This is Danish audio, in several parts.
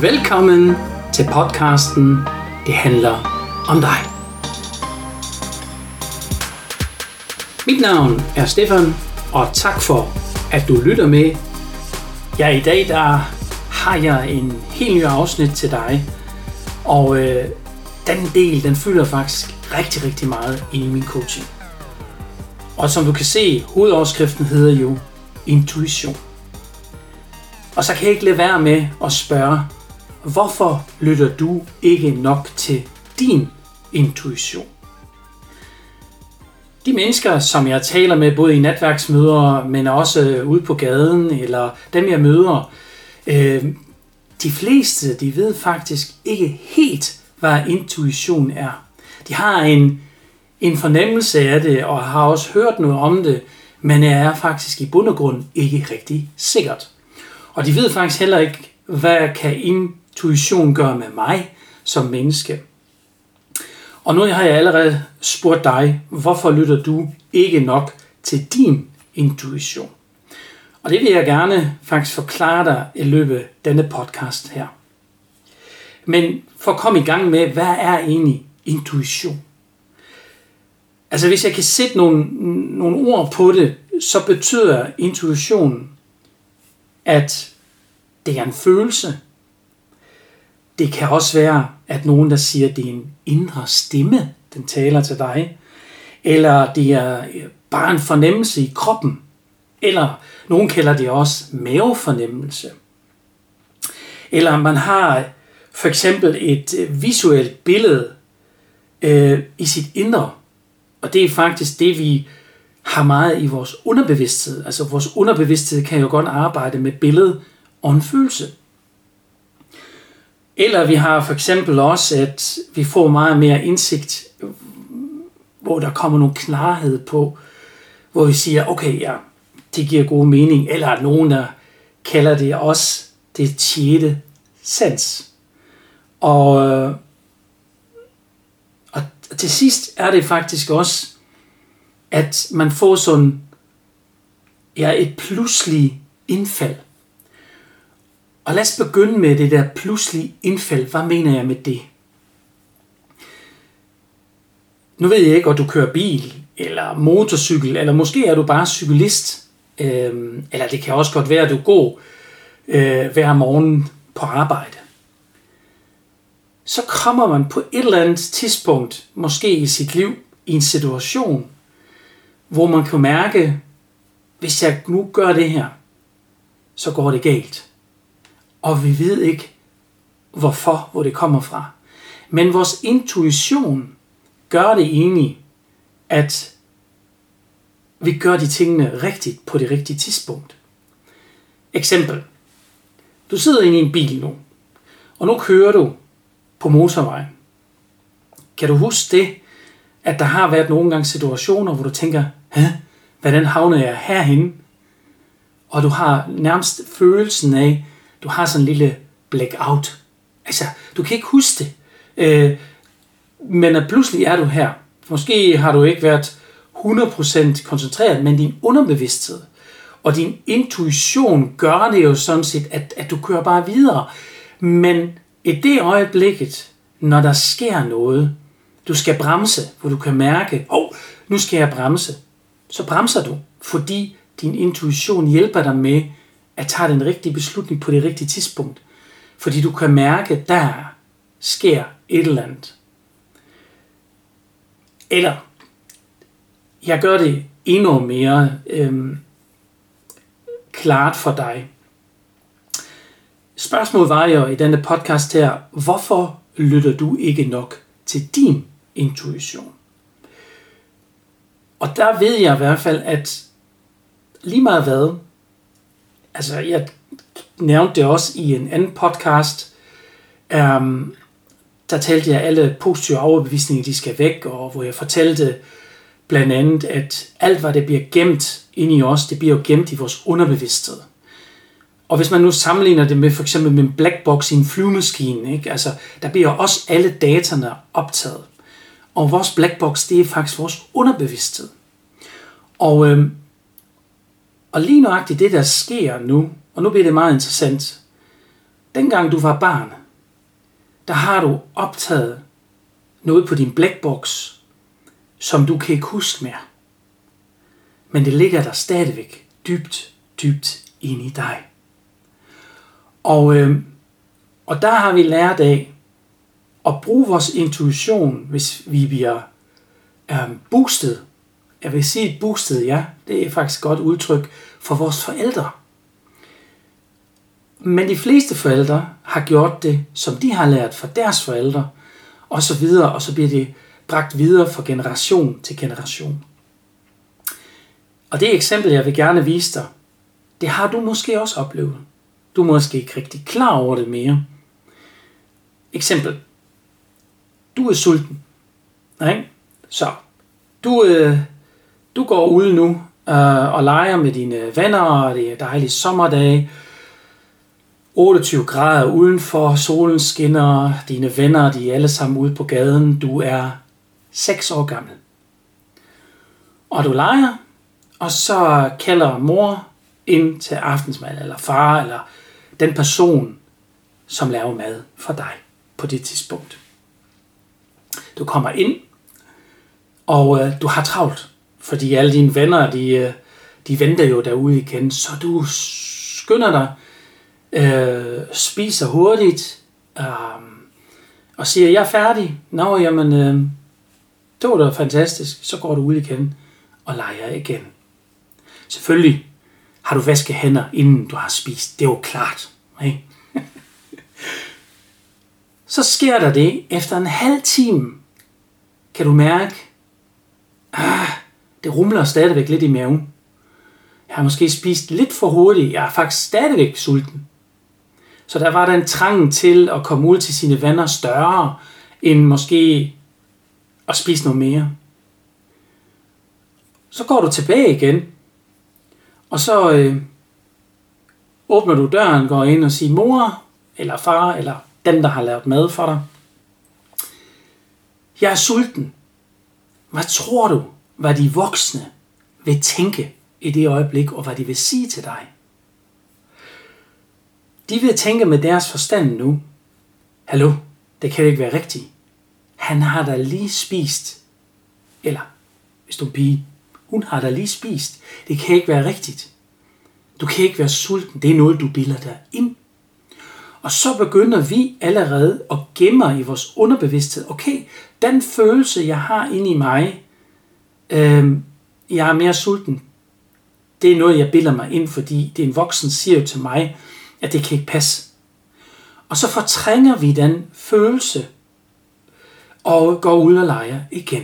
Velkommen til podcasten Det handler om dig. Mit navn er Stefan, og tak for, at du lytter med. Ja, i dag der har jeg en helt ny afsnit til dig, og øh, den del, den fylder faktisk rigtig, rigtig meget i min coaching. Og som du kan se, hovedoverskriften hedder jo intuition. Og så kan jeg ikke lade være med at spørge, hvorfor lytter du ikke nok til din intuition? De mennesker, som jeg taler med, både i netværksmøder, men også øh, ude på gaden, eller dem jeg møder, øh, de fleste, de ved faktisk ikke helt, hvad intuition er. De har en, en fornemmelse af det, og har også hørt noget om det, men er faktisk i bund og grund ikke rigtig sikkert. Og de ved faktisk heller ikke, hvad kan intuition gør med mig som menneske. Og nu har jeg allerede spurgt dig, hvorfor lytter du ikke nok til din intuition? Og det vil jeg gerne faktisk forklare dig i løbet af denne podcast her. Men for at komme i gang med, hvad er egentlig intuition? Altså hvis jeg kan sætte nogle, nogle ord på det, så betyder intuition, at det er en følelse. Det kan også være, at nogen der siger, at det er en indre stemme, den taler til dig. Eller det er øh, bare en fornemmelse i kroppen. Eller nogen kalder det også mavefornemmelse. Eller man har for eksempel et øh, visuelt billede øh, i sit indre. Og det er faktisk det, vi har meget i vores underbevidsthed. Altså vores underbevidsthed kan jo godt arbejde med billede og en følelse. Eller vi har for eksempel også, at vi får meget mere indsigt, hvor der kommer nogle klarhed på, hvor vi siger, okay, ja, det giver god mening. Eller at nogen, der kalder det også det tjette sans. Og, og til sidst er det faktisk også, at man får sådan ja, et pludselig indfald. Og lad os begynde med det der pludselige indfald. Hvad mener jeg med det? Nu ved jeg ikke, om du kører bil, eller motorcykel, eller måske er du bare cyklist. øh, eller det kan også godt være, at du går øh, hver morgen på arbejde. Så kommer man på et eller andet tidspunkt, måske i sit liv, i en situation, hvor man kan mærke, hvis jeg nu gør det her, så går det galt og vi ved ikke, hvorfor, hvor det kommer fra. Men vores intuition gør det egentlig, at vi gør de tingene rigtigt på det rigtige tidspunkt. Eksempel. Du sidder inde i en bil nu, og nu kører du på motorvejen. Kan du huske det, at der har været nogle gange situationer, hvor du tænker, Hæ, hvordan havner jeg herhen? Og du har nærmest følelsen af, du har sådan en lille blackout. Altså, du kan ikke huske det. Øh, men at pludselig er du her. Måske har du ikke været 100% koncentreret, men din underbevidsthed og din intuition gør det jo sådan set, at, at du kører bare videre. Men i det øjeblikket, når der sker noget, du skal bremse, hvor du kan mærke, åh, oh, nu skal jeg bremse, så bremser du, fordi din intuition hjælper dig med at tage den rigtige beslutning på det rigtige tidspunkt. Fordi du kan mærke, at der sker et eller andet. Eller, jeg gør det endnu mere øhm, klart for dig. Spørgsmålet var jo i denne podcast her, hvorfor lytter du ikke nok til din intuition? Og der ved jeg i hvert fald, at lige meget hvad, altså jeg nævnte det også i en anden podcast, um, der talte jeg alle positive overbevisninger, de skal væk, og hvor jeg fortalte blandt andet, at alt hvad det bliver gemt inde i os, det bliver jo gemt i vores underbevidsthed. Og hvis man nu sammenligner det med for eksempel med en black box i en flyvemaskine, ikke? Altså, der bliver også alle dataene optaget. Og vores black box, det er faktisk vores underbevidsthed. Og øhm, og lige nøjagtigt det, der sker nu, og nu bliver det meget interessant. dengang du var barn, der har du optaget noget på din blackbox, som du kan ikke huske mere. Men det ligger der stadigvæk dybt, dybt ind i dig. Og, øh, og der har vi lært af at bruge vores intuition, hvis vi bliver øh, boostet. Jeg vil sige boostet, ja, det er faktisk et godt udtryk for vores forældre. Men de fleste forældre har gjort det, som de har lært fra deres forældre, og så videre, og så bliver det bragt videre fra generation til generation. Og det eksempel, jeg vil gerne vise dig, det har du måske også oplevet. Du er måske ikke rigtig klar over det mere. Eksempel. Du er sulten. Nej? Så du, øh, du går ud nu øh, og leger med dine venner, og det er dejlige sommerdage. 28 grader udenfor, solen skinner, dine venner de er alle sammen ude på gaden. Du er 6 år gammel. Og du leger, og så kalder mor ind til aftensmad, eller far, eller den person, som laver mad for dig på det tidspunkt. Du kommer ind, og øh, du har travlt, fordi alle dine venner, de, øh, de venter jo derude igen, så du skynder dig, øh, spiser hurtigt, øh, og siger, jeg er færdig. Nå, jamen, øh, det var da fantastisk. Så går du ud igen og leger igen. Selvfølgelig har du vasket hænder, inden du har spist. Det er jo klart. Ikke? så sker der det, efter en halv time, kan du mærke, ah, det rumler stadigvæk lidt i maven. Jeg har måske spist lidt for hurtigt. Jeg er faktisk stadigvæk sulten. Så der var den trang til at komme ud til sine venner større, end måske at spise noget mere. Så går du tilbage igen, og så øh, åbner du døren, går ind og siger mor, eller far, eller den, der har lavet mad for dig. Jeg er sulten. Hvad tror du, hvad de voksne vil tænke i det øjeblik, og hvad de vil sige til dig? De vil tænke med deres forstand nu, hallo, det kan ikke være rigtigt. Han har da lige spist. Eller, hvis du er pige, hun har da lige spist. Det kan ikke være rigtigt. Du kan ikke være sulten. Det er noget, du bilder dig ind. Og så begynder vi allerede at gemme i vores underbevidsthed. Okay, den følelse, jeg har inde i mig, øh, jeg er mere sulten. Det er noget, jeg bilder mig ind, fordi det er en voksen siger jo til mig, at det kan ikke passe. Og så fortrænger vi den følelse, og går ud og leger igen.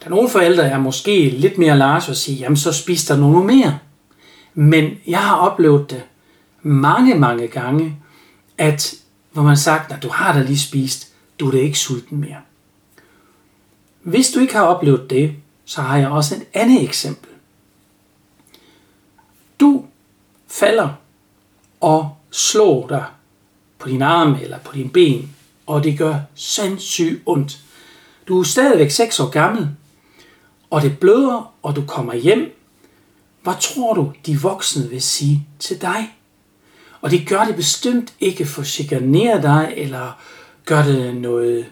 Der er nogle forældre, der er måske lidt mere large og siger, jamen så spiser der noget mere. Men jeg har oplevet det mange, mange gange, at hvor man sagt, at du har da lige spist, du er da ikke sulten mere. Hvis du ikke har oplevet det, så har jeg også et andet eksempel. Du falder og slår dig på din arm eller på din ben, og det gør sindssygt ondt. Du er stadigvæk 6 år gammel, og det bløder, og du kommer hjem. Hvad tror du, de voksne vil sige til dig? Og det gør det bestemt ikke for at chikanere dig, eller gør det noget,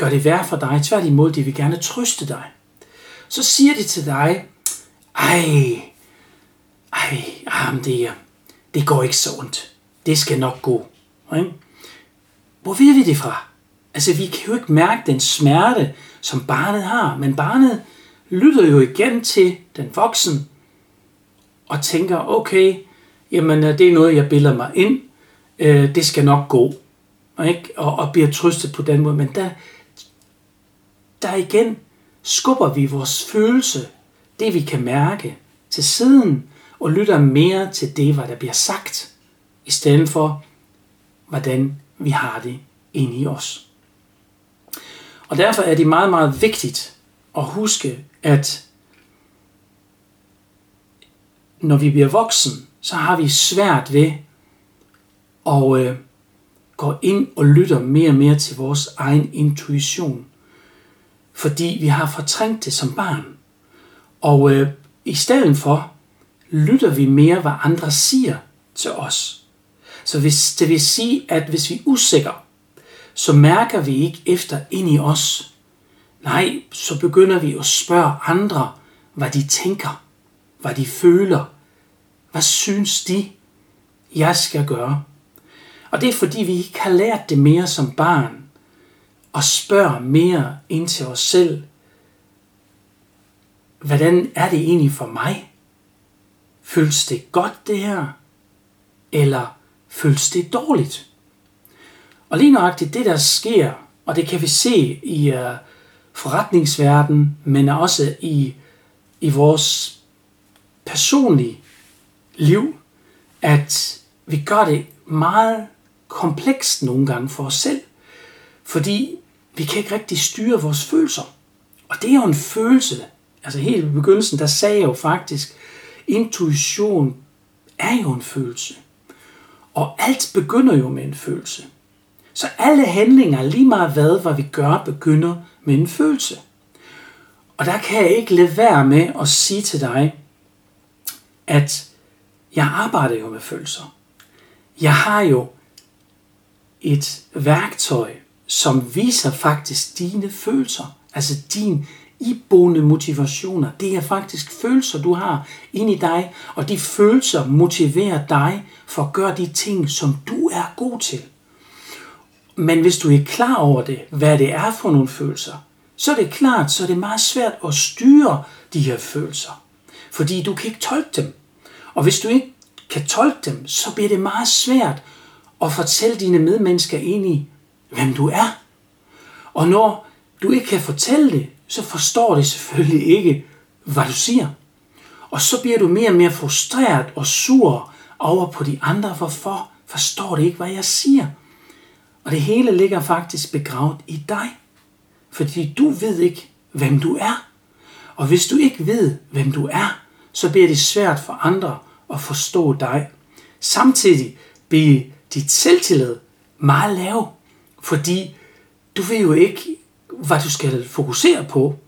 gør det værd for dig. Tværtimod, de vil gerne trøste dig. Så siger de til dig, ej, ej, jamen det, det går ikke så ondt. Det skal nok gå. Ikke? Hvor ved vi det fra? Altså, vi kan jo ikke mærke den smerte, som barnet har, men barnet lytter jo igen til den voksen og tænker, okay, jamen øh, det er noget, jeg bilder mig ind, øh, det skal nok gå, ikke? Og, og bliver trøstet på den måde. Men der, der igen skubber vi vores følelse, det vi kan mærke, til siden og lytter mere til det, hvad der bliver sagt, i stedet for, hvordan vi har det inde i os. Og derfor er det meget, meget vigtigt at huske, at når vi bliver voksen, så har vi svært ved at øh, gå ind og lytte mere og mere til vores egen intuition. Fordi vi har fortrængt det som barn. Og øh, i stedet for lytter vi mere, hvad andre siger til os. Så hvis, det vil sige, at hvis vi er usikre, så mærker vi ikke efter ind i os. Nej, så begynder vi at spørge andre, hvad de tænker, hvad de føler, hvad synes de, jeg skal gøre. Og det er fordi, vi ikke har lært det mere som barn, og spørger mere ind til os selv. Hvordan er det egentlig for mig? Føles det godt det her? Eller føles det dårligt? Og lige nøjagtigt det, der sker, og det kan vi se i uh, forretningsverdenen, men også i, i vores personlige liv, at vi gør det meget komplekst nogle gange for os selv, fordi vi kan ikke rigtig styre vores følelser. Og det er jo en følelse. Altså helt i begyndelsen, der sagde jeg jo faktisk, intuition er jo en følelse. Og alt begynder jo med en følelse. Så alle handlinger, lige meget hvad, hvad vi gør, begynder med en følelse. Og der kan jeg ikke lade være med at sige til dig, at jeg arbejder jo med følelser. Jeg har jo et værktøj, som viser faktisk dine følelser, altså din iboende motivationer. Det er faktisk følelser, du har ind i dig, og de følelser motiverer dig for at gøre de ting, som du er god til. Men hvis du er klar over det, hvad det er for nogle følelser, så er det klart, så er det meget svært at styre de her følelser. Fordi du kan ikke tolke dem. Og hvis du ikke kan tolke dem, så bliver det meget svært at fortælle dine medmennesker ind i, hvem du er. Og når du ikke kan fortælle det, så forstår det selvfølgelig ikke, hvad du siger. Og så bliver du mere og mere frustreret og sur over på de andre. Hvorfor forstår det ikke, hvad jeg siger? Og det hele ligger faktisk begravet i dig. Fordi du ved ikke, hvem du er. Og hvis du ikke ved, hvem du er, så bliver det svært for andre at forstå dig. Samtidig bliver dit selvtillid meget lav, fordi du ved jo ikke, hvad du skal fokusere på.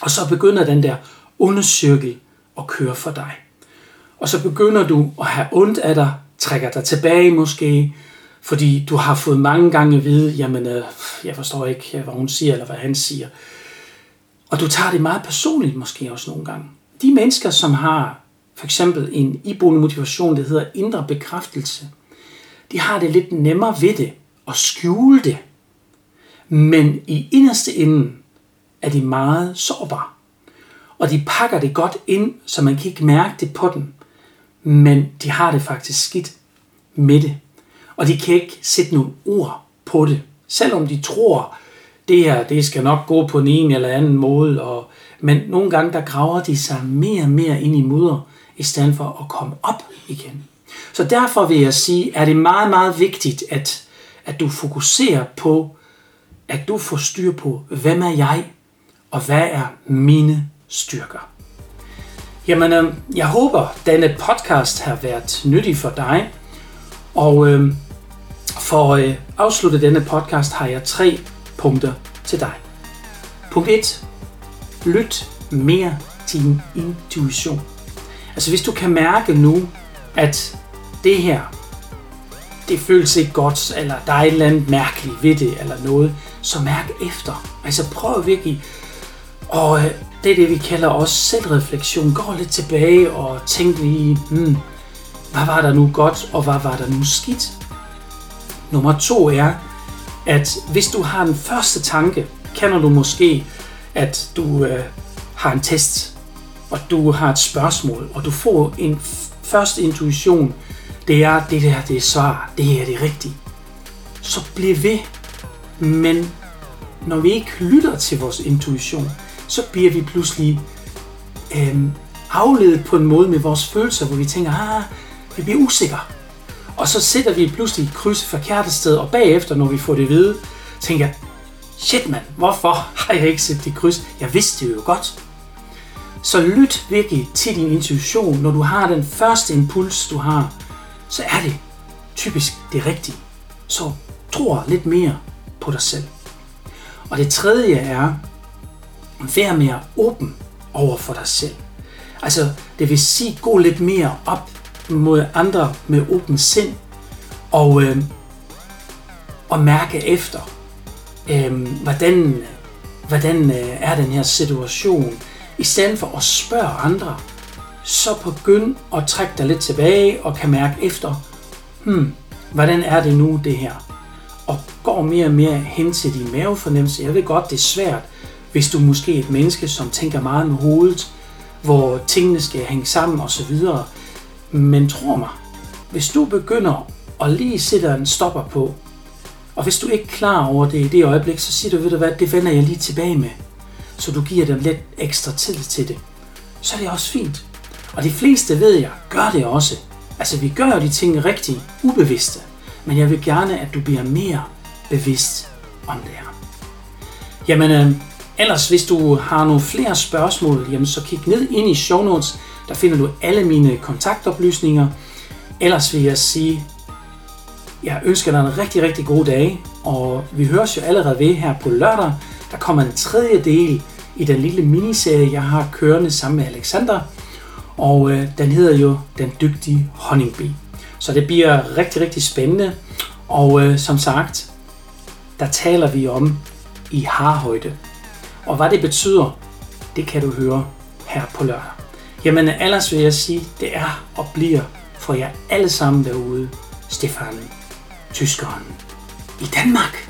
Og så begynder den der undercirkel at køre for dig. Og så begynder du at have ondt af dig, trækker dig tilbage måske, fordi du har fået mange gange at vide, jamen, øh, jeg forstår ikke, øh, hvad hun siger, eller hvad han siger. Og du tager det meget personligt måske også nogle gange. De mennesker, som har for eksempel en iboende motivation, der hedder indre bekræftelse, de har det lidt nemmere ved det at skjule det. Men i inderste ende er de meget sårbare. Og de pakker det godt ind, så man kan ikke mærke det på dem. Men de har det faktisk skidt med det. Og de kan ikke sætte nogle ord på det. Selvom de tror, det her det skal nok gå på en ene eller anden måde. Og, men nogle gange der graver de sig mere og mere ind i mudder, i stedet for at komme op igen. Så derfor vil jeg sige, er det meget, meget vigtigt, at, at du fokuserer på, at du får styr på, hvem er jeg, og hvad er mine styrker. Jamen, øhm, jeg håber, denne podcast har været nyttig for dig. Og øhm, øh, for at øh, afslutte denne podcast har jeg tre punkter til dig. Punkt 1. Lyt mere til din intuition. Altså hvis du kan mærke nu, at det her, det føles ikke godt, eller der er et eller andet mærkeligt ved det, eller noget, så mærk efter. Altså prøv virkelig, og øh, det er det, vi kalder også selvreflektion. Gå lidt tilbage og tænk lige, hmm, hvad var der nu godt, og hvad var der nu skidt? Nummer to er, at hvis du har en første tanke, kender du måske, at du øh, har en test, og du har et spørgsmål, og du får en første intuition, det er, det der det er svar, det er det rigtige. Så bliv ved. Men når vi ikke lytter til vores intuition, så bliver vi pludselig øhm, afledet på en måde med vores følelser, hvor vi tænker, ah, vi bliver usikre. Og så sætter vi pludselig et kryds forkert sted, og bagefter, når vi får det at vide, tænker shit mand, hvorfor har jeg ikke set det kryds? Jeg vidste det jo godt. Så lyt virkelig til din intuition, når du har den første impuls, du har, så er det typisk det rigtige. Så tro lidt mere på dig selv. Og det tredje er, vær mere åben over for dig selv. Altså, det vil sige, gå lidt mere op mod andre med åben sind, Og, øh, og mærke efter, øh, hvordan, hvordan øh, er den her situation. I stedet for at spørge andre, så begynd at trække dig lidt tilbage og kan mærke efter, hmm, hvordan er det nu det her? Og går mere og mere hen til din mavefornemmelse. Jeg ved godt, det er svært, hvis du måske er et menneske, som tænker meget med hovedet, hvor tingene skal hænge sammen osv. Men tro mig, hvis du begynder at lige sætte en stopper på, og hvis du ikke er klar over det i det øjeblik, så siger du, ved du hvad, det vender jeg lige tilbage med. Så du giver dem lidt ekstra tid til det. Så er det også fint. Og de fleste ved jeg, gør det også. Altså vi gør jo de ting rigtig ubevidste. Men jeg vil gerne, at du bliver mere bevidst om det her. Jamen, øh, ellers hvis du har nogle flere spørgsmål, jamen så kig ned ind i show notes. Der finder du alle mine kontaktoplysninger. Ellers vil jeg sige, jeg ønsker dig en rigtig, rigtig god dag, og vi høres jo allerede ved her på lørdag. Der kommer en tredje del i den lille miniserie, jeg har kørende sammen med Alexander, og øh, den hedder jo Den Dygtige Honningbi. Så det bliver rigtig, rigtig spændende, og øh, som sagt, der taler vi om i harhøjde. Og hvad det betyder, det kan du høre her på lørdag. Jamen ellers vil jeg sige, det er og bliver for jer alle sammen derude, Stefan tyskeren i Danmark.